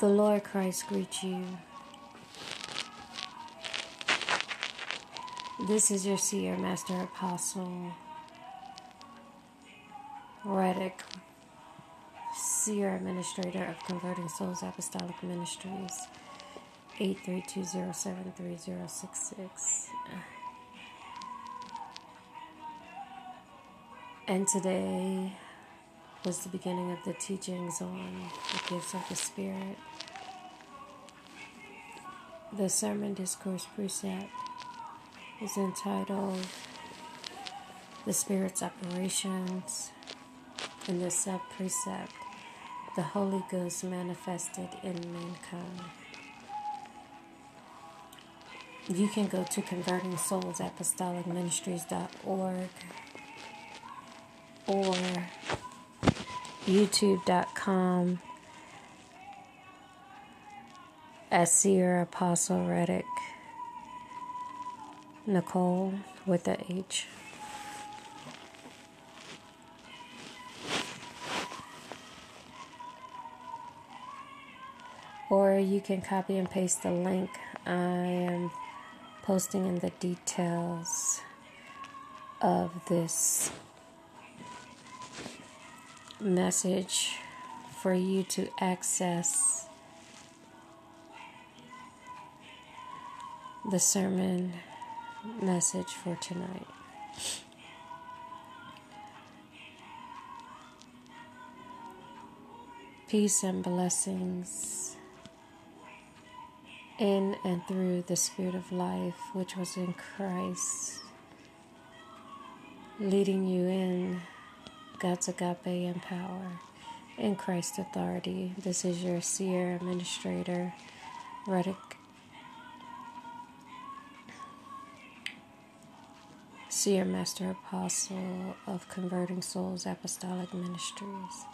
The Lord Christ greet you. This is your seer, master apostle, Reddick, seer administrator of Converting Souls Apostolic Ministries, 832073066. And today was the beginning of the teachings on the gifts of the Spirit. The sermon discourse precept is entitled The Spirit's Operations, and the sub precept, The Holy Ghost Manifested in Mankind. You can go to Converting Souls Apostolic Ministries.org or youtube.com as Seer Apostle Reddick Nicole with the H. Or you can copy and paste the link I am posting in the details of this message for you to access the sermon message for tonight. Peace and blessings in and through the Spirit of life, which was in Christ, leading you in God's agape and power, in Christ's authority. This is your seer administrator, Reddick Seer Master Apostle of Converting Souls Apostolic Ministries.